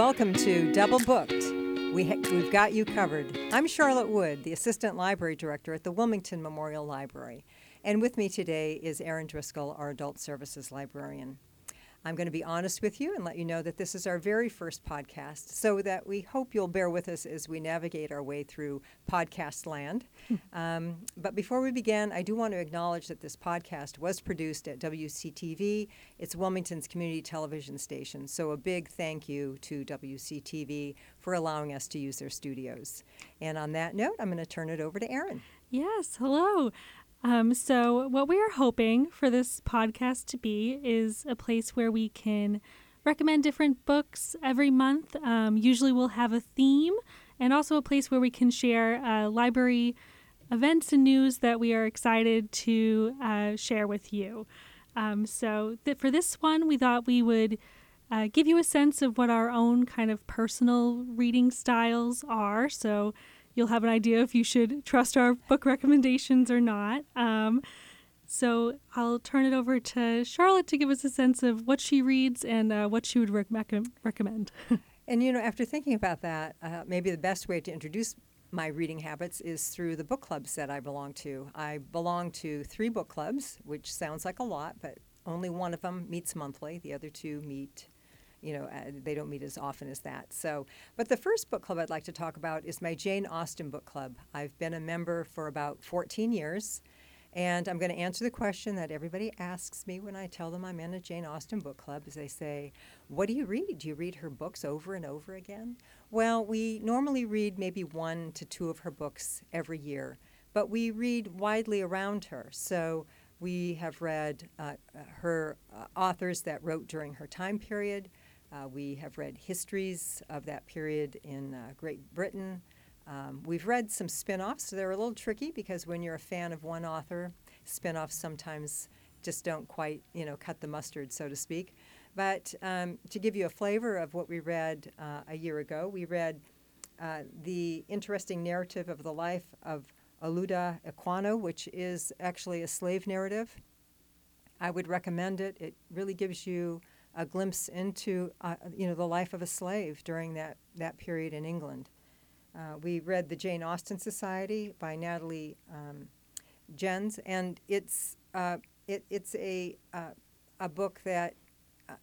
Welcome to Double Booked. We ha- we've got you covered. I'm Charlotte Wood, the Assistant Library Director at the Wilmington Memorial Library. And with me today is Erin Driscoll, our Adult Services Librarian. I'm going to be honest with you and let you know that this is our very first podcast, so that we hope you'll bear with us as we navigate our way through podcast land. um, but before we begin, I do want to acknowledge that this podcast was produced at WCTV. It's Wilmington's community television station, so a big thank you to WCTV for allowing us to use their studios. And on that note, I'm going to turn it over to Erin. Yes, hello. Um, so, what we are hoping for this podcast to be is a place where we can recommend different books every month. Um, usually, we'll have a theme and also a place where we can share uh, library events and news that we are excited to uh, share with you. Um, so, th- for this one, we thought we would uh, give you a sense of what our own kind of personal reading styles are. So, you'll have an idea if you should trust our book recommendations or not. Um, so I'll turn it over to Charlotte to give us a sense of what she reads and uh, what she would rec- recommend. and you know, after thinking about that, uh, maybe the best way to introduce my reading habits is through the book clubs that I belong to. I belong to three book clubs, which sounds like a lot, but only one of them meets monthly. The other two meet you know, uh, they don't meet as often as that. So, but the first book club I'd like to talk about is my Jane Austen book club. I've been a member for about 14 years, and I'm going to answer the question that everybody asks me when I tell them I'm in a Jane Austen book club. Is they say, "What do you read? Do you read her books over and over again?" Well, we normally read maybe one to two of her books every year, but we read widely around her. So we have read uh, her uh, authors that wrote during her time period. Uh, we have read histories of that period in uh, Great Britain. Um, we've read some spin offs, they're a little tricky because when you're a fan of one author, spin offs sometimes just don't quite, you know, cut the mustard, so to speak. But um, to give you a flavor of what we read uh, a year ago, we read uh, the interesting narrative of the life of Olaudah Equiano, which is actually a slave narrative. I would recommend it. It really gives you a glimpse into uh, you know the life of a slave during that, that period in England. Uh, we read The Jane Austen Society by Natalie um, Jenner, and it's uh, it, it's a uh, a book that uh,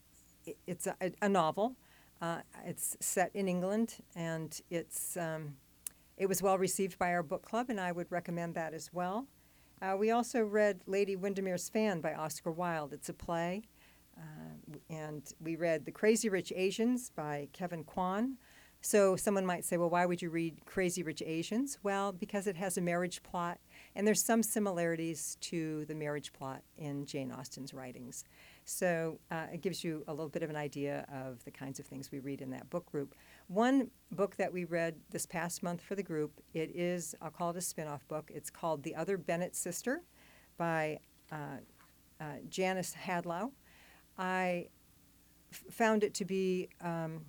it, it's a, a novel. Uh, it's set in England, and it's um, it was well received by our book club, and I would recommend that as well. we also read Lady Windermere's Fan by Oscar Wilde. It's a play. Uh, and we read The Crazy Rich Asians by Kevin Kwan. So someone might say, well, why would you read Crazy Rich Asians? Well, because it has a marriage plot, and there's some similarities to the marriage plot in Jane Austen's writings. So uh, it gives you a little bit of an idea of the kinds of things we read in that book group. One book that we read this past month for the group, it is, I'll call it a spin-off book. It's called The Other Bennet Sister by uh, uh, Janice Hadlow. I f- found it to be, um,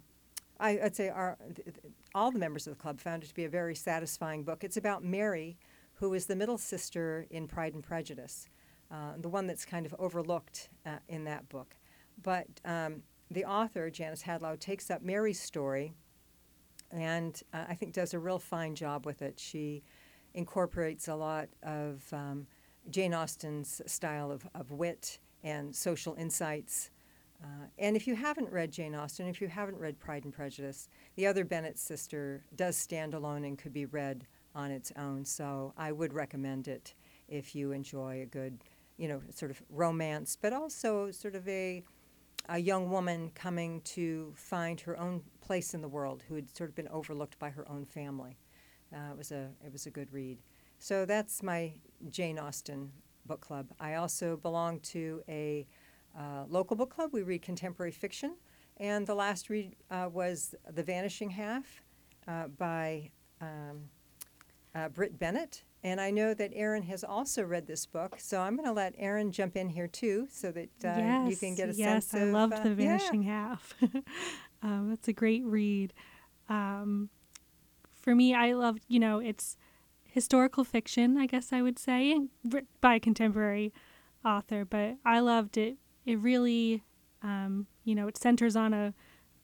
I, would say our, th- all the members of the club found it to be a very satisfying book. It's about Mary, who is the middle sister in Pride and Prejudice, uh, the one that's kind of overlooked uh, in that book. But um, the author, Janice Hadlow, takes up Mary's story and uh, I think does a real fine job with it. She incorporates a lot of um, Jane Austen's style of, of wit and social insights. Uh, and if you haven't read Jane Austen, if you haven't read Pride and Prejudice, the other Bennet sister does stand alone and could be read on its own. So I would recommend it if you enjoy a good, you know, sort of romance, but also sort of a a young woman coming to find her own place in the world who had sort of been overlooked by her own family. Uh, it was a it was a good read. So that's my Jane Austen book club. I also belong to a uh, local book club. We read contemporary fiction. And the last read uh, was The Vanishing Half uh, by um, uh, Brit Bennett. And I know that Erin has also read this book, so I'm going to let Erin jump in here too, so that yes, uh, you can get a sense. yes, sense I of. loved uh, The Vanishing yeah. Half. um, that's a great read. Um, for me, I loved, you know, it's historical fiction, I guess I would say, by a contemporary author. But I loved it. It really, um, you know, it centers on a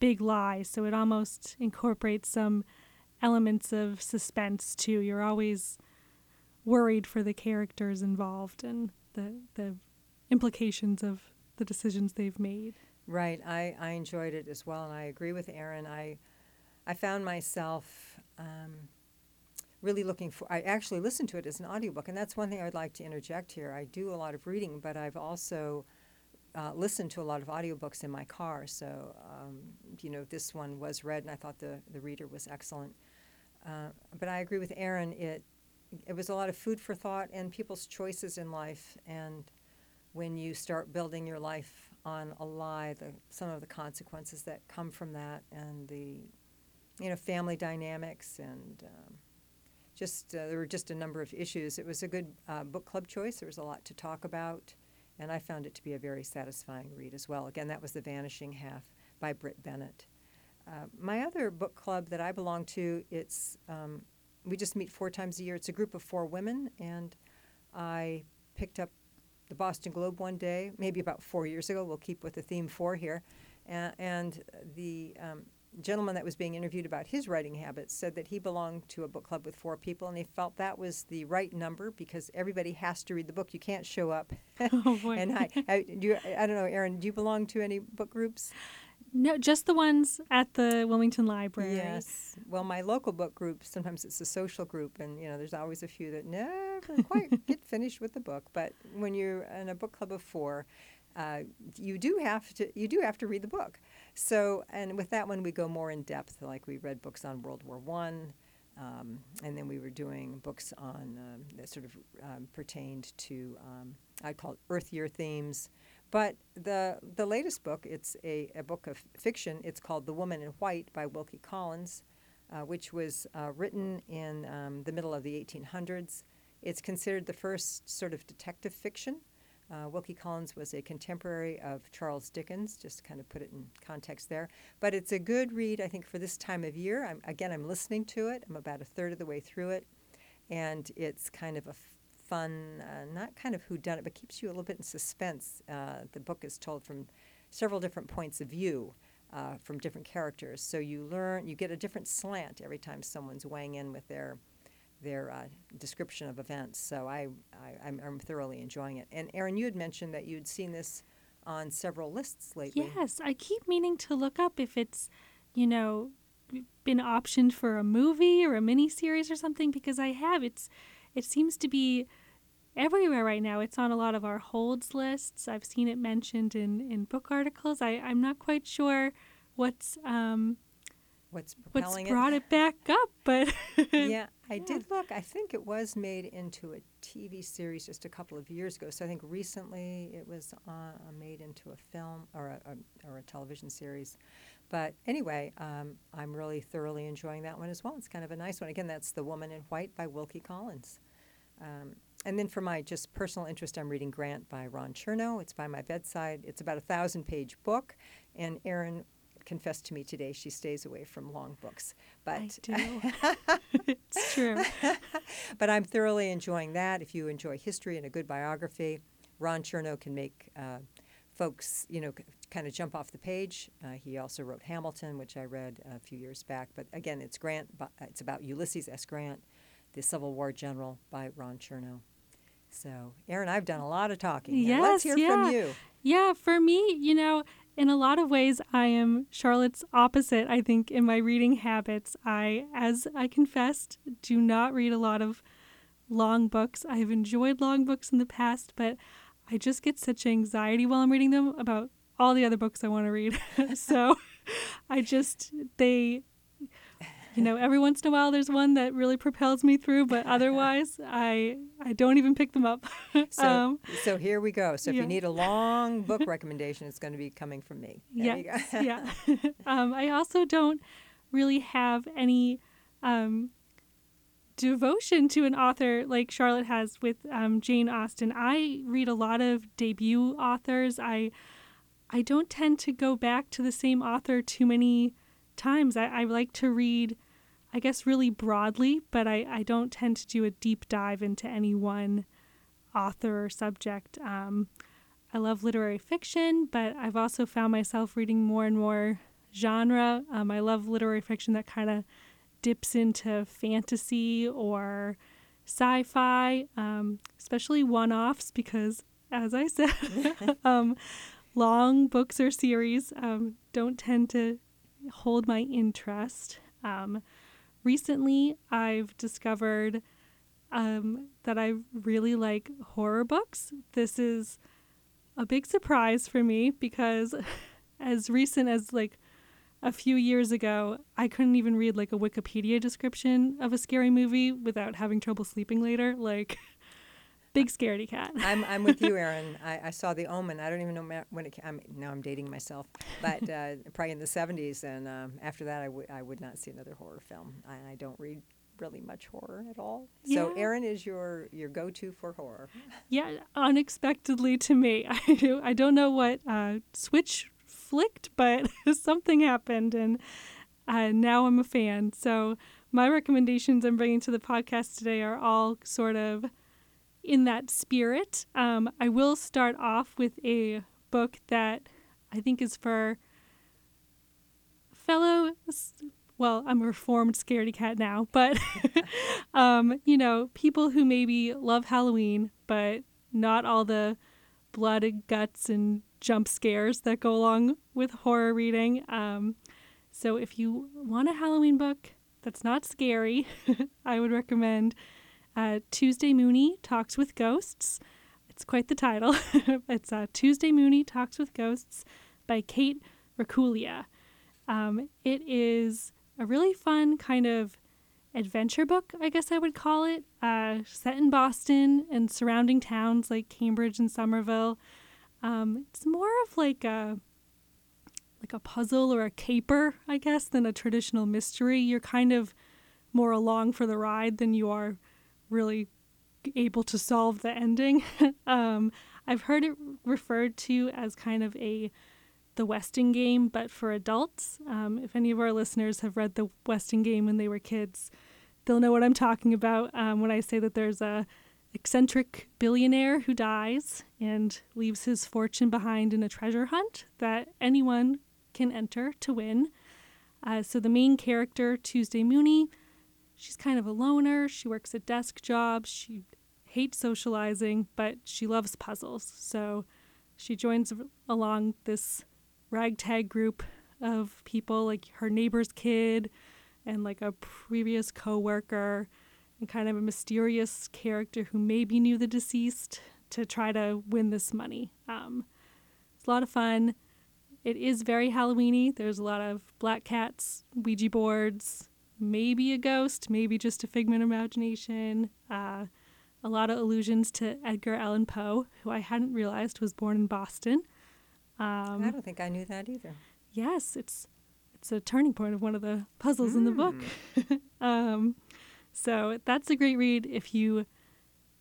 big lie, so it almost incorporates some elements of suspense too. You're always worried for the characters involved and the the implications of the decisions they've made. Right. I, I enjoyed it as well, and I agree with Erin. I I found myself um, really looking for. I actually listened to it as an audiobook, and that's one thing I'd like to interject here. I do a lot of reading, but I've also uh, listened to a lot of audiobooks in my car. So um, you know, this one was read, and I thought the the reader was excellent. Uh, but I agree with Erin. It it was a lot of food for thought and people's choices in life, and when you start building your life on a lie, the, some of the consequences that come from that, and the you know family dynamics, and um, just uh, there were just a number of issues. It was a good uh, book club choice. There was a lot to talk about, and I found it to be a very satisfying read as well. Again, that was The Vanishing Half by Brit Bennett. Uh, my other book club that I belong to, it's um, we just meet four times a year. It's a group of four women, and I picked up the Boston Globe one day, maybe about four years ago. We'll keep with the theme four here. And the um, gentleman that was being interviewed about his writing habits said that he belonged to a book club with four people, and he felt that was the right number because everybody has to read the book. You can't show up. Oh, boy. and I, I, do you, I don't know, Erin, do you belong to any book groups? No, just the ones at the Wilmington Library. Yes. Well, my local book group, sometimes it's a social group, and you know, there's always a few that never quite get finished with the book. But when you're in a book club of four, uh, you do have to you do have to read the book. So, and with that one, we go more in depth. Like we read books on World War One. Um, and then we were doing books on um, that sort of um, pertained to um, I call it Earth Year themes, but the the latest book, it's a, a book of fiction. It's called The Woman in White by Wilkie Collins, uh, which was uh, written in um, the middle of the 1800s. It's considered the first sort of detective fiction. Uh, Wilkie Collins was a contemporary of Charles Dickens, just kind of put it in context there. But it's a good read, I think, for this time of year. I'm, again, I'm listening to it. I'm about a third of the way through it. And it's kind of a fun, uh, not kind of who done it, but keeps you a little bit in suspense. Uh, the book is told from several different points of view. Uh, from different characters, so you learn, you get a different slant every time someone's weighing in with their their uh, description of events. So I, I am I'm thoroughly enjoying it. And Erin, you had mentioned that you'd seen this on several lists lately. Yes, I keep meaning to look up if it's, you know, been optioned for a movie or a miniseries or something because I have. It's it seems to be everywhere right now. It's on a lot of our holds lists. I've seen it mentioned in, in book articles. I, I'm not quite sure what's um, what's what's brought it. it back up, but yeah, I did look. I think it was made into a TV series just a couple of years ago. So I think recently it was uh, made into a film or a, a, or a television series. But anyway, um, I'm really thoroughly enjoying that one as well. It's kind of a nice one. Again, that's The Woman in White by Wilkie Collins. Um, and then for my just personal interest, I'm reading Grant by Ron Chernow. It's by my bedside. It's about a thousand page book. And Erin confessed to me today she stays away from long books. But I do. it's true. but I'm thoroughly enjoying that. If you enjoy history and a good biography, Ron Chernow can make uh, folks, you know, c- kind of jump off the page. Uh, he also wrote Hamilton, which I read a few years back. But again, it's Grant. It's about Ulysses S. Grant, the Civil War general, by Ron Chernow. So, Erin, I've done a lot of talking. Now Let's Yes, hear yeah. from you. Yeah, for me, you know, in a lot of ways, I am Charlotte's opposite, I think, in my reading habits. I, as I confessed, do not read a lot of long books. I have enjoyed long books in the past, but I just get such anxiety while I'm reading them about all the other books I want to read. so I just, they, you know, every once in a while there's one that really propels me through, but otherwise I I don't even pick them up. So, um, so here we go. So if yeah. you need a long book recommendation, it's going to be coming from me. There you Yes, go. yeah. um, I also don't really have any um, devotion to an author like Charlotte has with um, Jane Austen. I read a lot of debut authors. I I don't tend to go back to the same author too many times. I, I like to read, I guess, really broadly, but I, I don't tend to do a deep dive into any one author or subject. Um, I love literary fiction, but I've also found myself reading more and more genre. Um, I love literary fiction that kind of dips into fantasy or sci fi, um, especially one offs, because as I said, um, long books or series um, don't tend to hold my interest. Um, recently, I've discovered um, that I really like horror books. This is a big surprise for me because, as recent as like a few years ago, I couldn't even read like a Wikipedia description of a scary movie without having trouble sleeping later. Like, big scaredy cat. I'm, I'm with you, Erin. I, I saw The Omen. I don't even know when it came. I'm, now I'm dating myself, but uh, probably in the 70s. And um, after that, I, w- I would not see another horror film. I, I don't read really much horror at all. So Yeah. Erin is your, your go-to for horror. Yeah, unexpectedly to me. I do. I don't know what uh, switch flicked, but something happened, and uh, now I'm a fan. So my recommendations I'm bringing to the podcast today are all sort of in that spirit. Um, I will start off with a book that I think is for fellow. Well, I'm a reformed scaredy cat now, but um, you know, people who maybe love Halloween, but not all the blood and guts and jump scares that go along with horror reading. Um, so if you want a Halloween book that's not scary, I would recommend uh, Tuesday Mooney Talks with Ghosts. It's quite the title. it's uh, Tuesday Mooney Talks with Ghosts by Kate Racculia. Um, it is a really fun kind of adventure book, I guess I would call it, uh, set in Boston and surrounding towns like Cambridge and Somerville. Um, it's more of like a like a puzzle or a caper, I guess, than a traditional mystery. You're kind of more along for the ride than you are really able to solve the ending. um, I've heard it referred to as kind of a the Westing game, but for adults. Um, if any of our listeners have read the Westing game when they were kids, they'll know what I'm talking about um, when I say that there's a eccentric billionaire who dies and leaves his fortune behind in a treasure hunt that anyone can enter to win. Uh, so the main character, Tuesday Mooney, she's kind of a loner. She works a desk job. She hates socializing, but she loves puzzles. So she joins along this ragtag group of people, like her neighbor's kid and like a previous coworker and kind of a mysterious character who maybe knew the deceased to try to win this money. Um, it's a lot of fun. It is very Halloweeny. There's a lot of black cats, Ouija boards, maybe a ghost, maybe just a figment of imagination. Uh, a lot of allusions to Edgar Allan Poe, who I hadn't realized was born in Boston. Um, I don't think I knew that either. yes, it's it's a turning point of one of the puzzles in the book. um, so that's a great read if you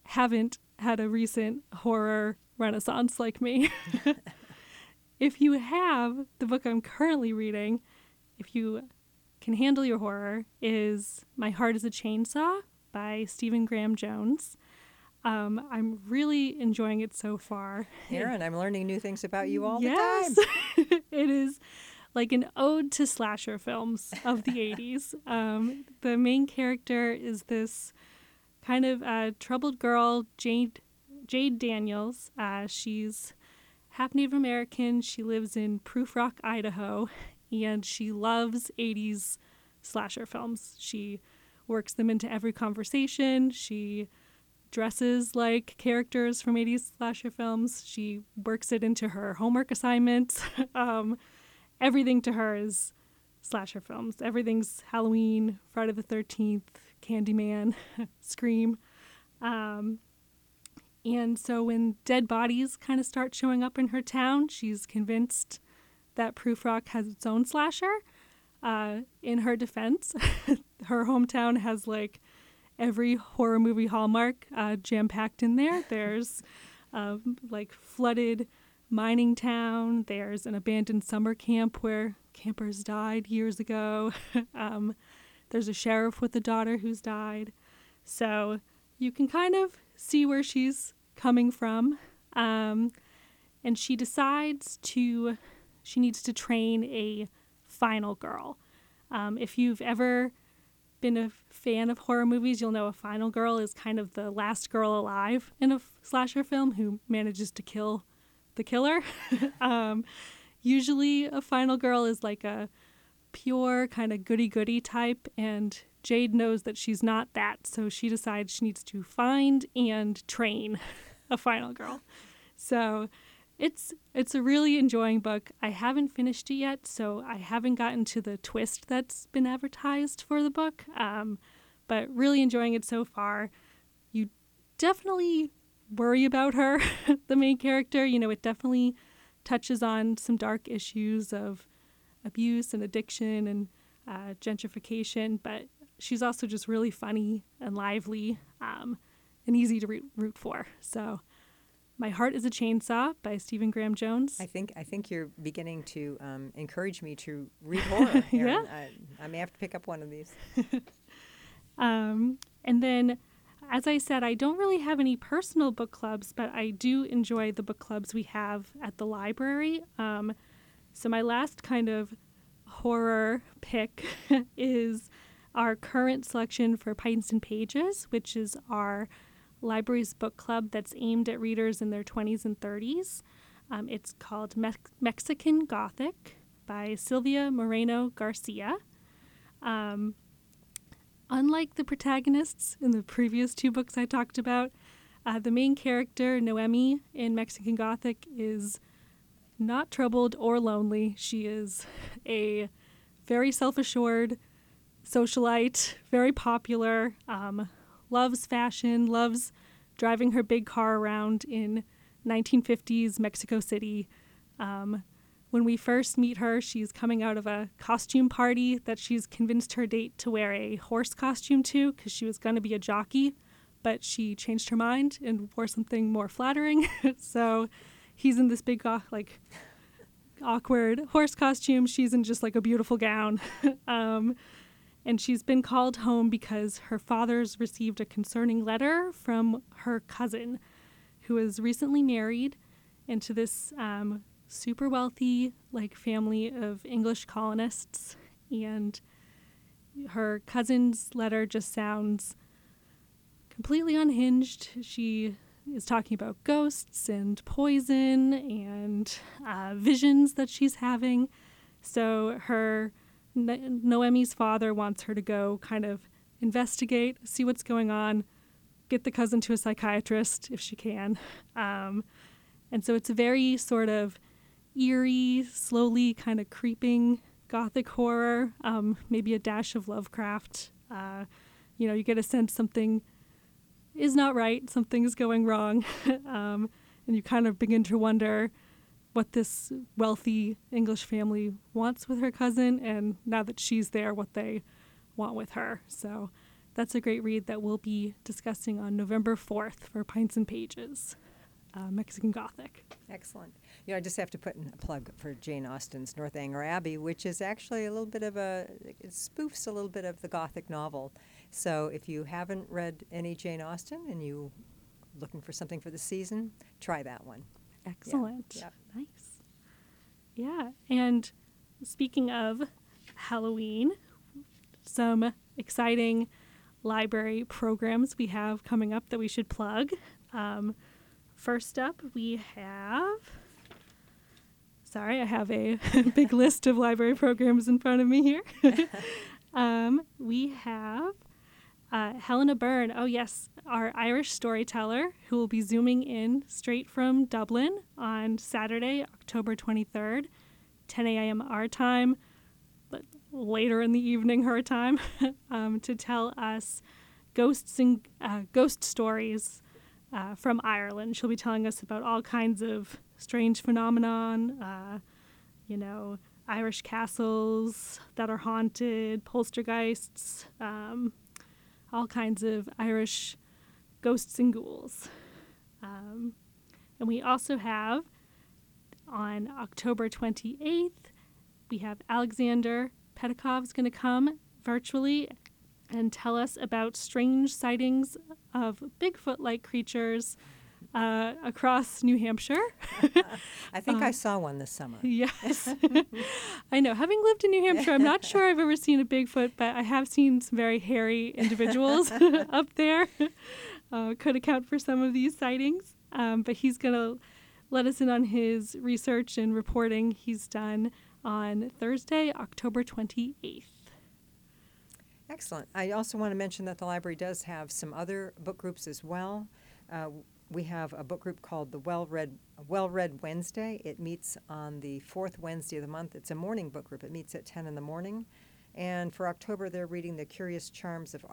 haven't had a recent horror renaissance like me. if you have, the book I'm currently reading, if you can handle your horror, is My Heart is a Chainsaw by Stephen Graham Jones. Um, I'm really enjoying it so far. Erin, I'm learning new things about you all yes. the time. it is like an ode to slasher films of the 80s. Um, the main character is this kind of uh, troubled girl, Jade, Jade Daniels. Uh, she's half Native American. She lives in Proofrock, Idaho, and she loves 80s slasher films. She works them into every conversation. She dresses like characters from 80s slasher films. She works it into her homework assignments. um, everything to her is slasher films. Everything's Halloween, Friday the 13th, Candyman, Scream. Um, and so when dead bodies kind of start showing up in her town, she's convinced that Proofrock has its own slasher. Uh, in her defense, her hometown has like every horror movie hallmark uh, jam packed in there. There's um, like flooded mining town. There's an abandoned summer camp where campers died years ago. um, there's a sheriff with a daughter who's died. So you can kind of see where she's coming from. Um, and she decides to, she needs to train a Final Girl. Um, if you've ever been a fan of horror movies, you'll know a final girl is kind of the last girl alive in a slasher film who manages to kill the killer. um, usually, a final girl is like a pure kind of goody goody type, and Jade knows that she's not that, so she decides she needs to find and train a final girl. So it's it's a really enjoying book. I haven't finished it yet, so I haven't gotten to the twist that's been advertised for the book. Um, but really enjoying it so far. You definitely worry about her, the main character. You know, it definitely touches on some dark issues of abuse and addiction and uh, gentrification, but she's also just really funny and lively um, and easy to root, root for. So my Heart is a Chainsaw by Stephen Graham Jones. I think I think you're beginning to um, encourage me to read horror. Yeah. I, I may have to pick up one of these. Um, and then, as I said, I don't really have any personal book clubs, but I do enjoy the book clubs we have at the library. Um, so, my last kind of horror pick is our current selection for Pints and Pages, which is our library's book club that's aimed at readers in their 20s and 30s. Um, it's called Mex- Mexican Gothic by Silvia Moreno Garcia. Um, unlike the protagonists in the previous two books I talked about, uh, the main character, Noemi, in Mexican Gothic is not troubled or lonely. She is a very self assured socialite, very popular, um, loves fashion, loves driving her big car around in 1950s Mexico City. Um, when we first meet her, she's coming out of a costume party that she's convinced her date to wear a horse costume to because she was going to be a jockey, but she changed her mind and wore something more flattering. so he's in this big, like, awkward horse costume. She's in just like a beautiful gown. um, and she's been called home because her father's received a concerning letter from her cousin, who is recently married into this um, super wealthy like family of English colonists, and her cousin's letter just sounds completely unhinged. She is talking about ghosts and poison and uh, visions that she's having. So her Noemi's father wants her to go kind of investigate, see what's going on, get the cousin to a psychiatrist if she can. Um, and so it's a very sort of eerie, slowly kind of creeping gothic horror, um, maybe a dash of Lovecraft. Uh, you know, you get a sense something is not right, something's going wrong. um, and you kind of begin to wonder what this wealthy English family wants with her cousin, and now that she's there, what they want with her. So that's a great read that we'll be discussing on November 4th for Pints and Pages, uh, Mexican Gothic. Excellent. You know, I just have to put in a plug for Jane Austen's Northanger Abbey, which is actually a little bit of a, it spoofs a little bit of the Gothic novel. So if you haven't read any Jane Austen and you're looking for something for the season, try that one. Excellent. yeah. Nice. Yeah. And speaking of Halloween, some exciting library programs we have coming up that we should plug. Um, first up, we have. Sorry, I have a big list of library programs in front of me here. um, we have uh, Helena Byrne. Oh, yes, our Irish storyteller who will be zooming in straight from Dublin on Saturday, October 23rd, 10 a.m. our time, but later in the evening her time, um, to tell us ghosts and uh, ghost stories uh, from Ireland. She'll be telling us about all kinds of strange phenomenon, uh, you know, Irish castles that are haunted, poltergeists, um, all kinds of Irish ghosts and ghouls. Um, and we also have on October 28th, we have Alexander Petakov's going to come virtually and tell us about strange sightings of Bigfoot like creatures uh, across New Hampshire. I think Uh, I saw one this summer. Yes. I know. Having lived in New Hampshire, I'm not sure I've ever seen a Bigfoot, but I have seen some very hairy individuals up there. Uh, could account for some of these sightings. Um, but he's going to let us in on his research and reporting he's done on Thursday, October 28th. Excellent. I also want to mention that the library does have some other book groups as well. Uh, we have a book group called the Well Read Well Read Wednesday. It meets on the fourth Wednesday of the month. It's a morning book group. It meets at 10 in the morning. And for October, they're reading The Curious Charms of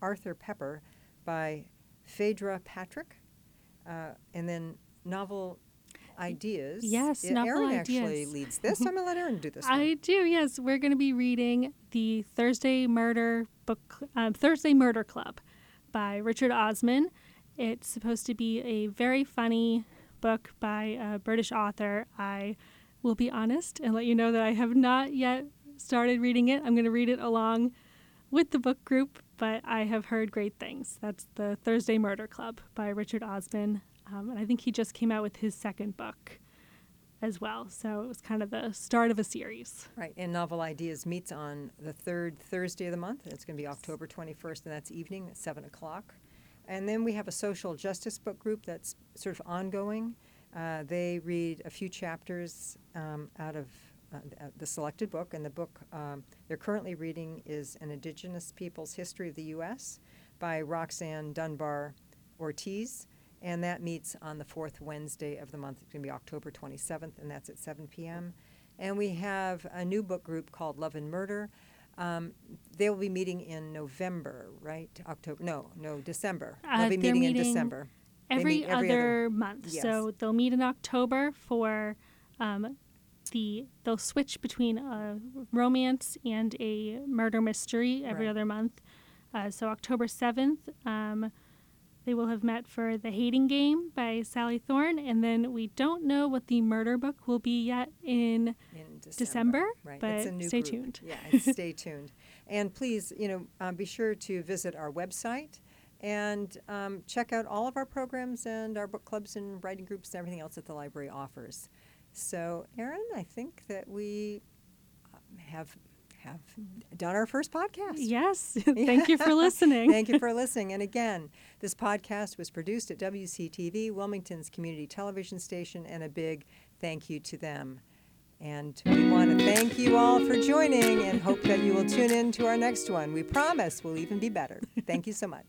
Arthur, Pepper by Phaedra Patrick. Uh, and then novel ideas. Yes, Yeah, novel Erin actually leads this. I'm going to let Erin do this one. I do, yes. We're going to be reading the Thursday Murder book, um, Thursday Murder Club by Richard Osman. It's supposed to be a very funny book by a British author. I will be honest and let you know that I have not yet started reading it. I'm going to read it along with the book group, but I have heard great things. That's the Thursday Murder Club by Richard Osman. Um, and I think he just came out with his second book as well. So it was kind of the start of a series. Right, and Novel Ideas meets on the third Thursday of the month. It's going to be October 21st, and that's evening at 7 o'clock. And then we have a social justice book group that's sort of ongoing. Uh, they read a few chapters um, out of uh, uh, the selected book, and the book um, they're currently reading is An Indigenous People's History of the U.S. by Roxanne Dunbar Ortiz. And that meets on the fourth Wednesday of the month. It's going to be October 27th, and that's at 7 p.m. And we have a new book group called Love and Murder. Um, they will be meeting in November, right? October? No, no, December. Uh, They'll be they're meeting in meeting December. They Every, meet other month. Yes. So they'll meet in October for um, the they'll switch between a romance and a murder mystery every Right. other month. Uh, so October seventh, um, they will have met for the Hating Game by Sally Thorne, and then we don't know what the murder book will be yet in in December. December, right? but it's a new stay group. tuned. Yeah, stay tuned. And please, you know, uh, be sure to visit our website and um, check out all of our programs and our book clubs and writing groups and everything else that the library offers. So, Erin, I think that we um, have have done our first podcast. Yes. Thank you for listening. Thank you for listening. And again, this podcast was produced at WCTV, Wilmington's community television station, and a big thank you to them. And we want to thank you all for joining and hope that you will tune in to our next one. We promise we'll even be better. Thank you so much.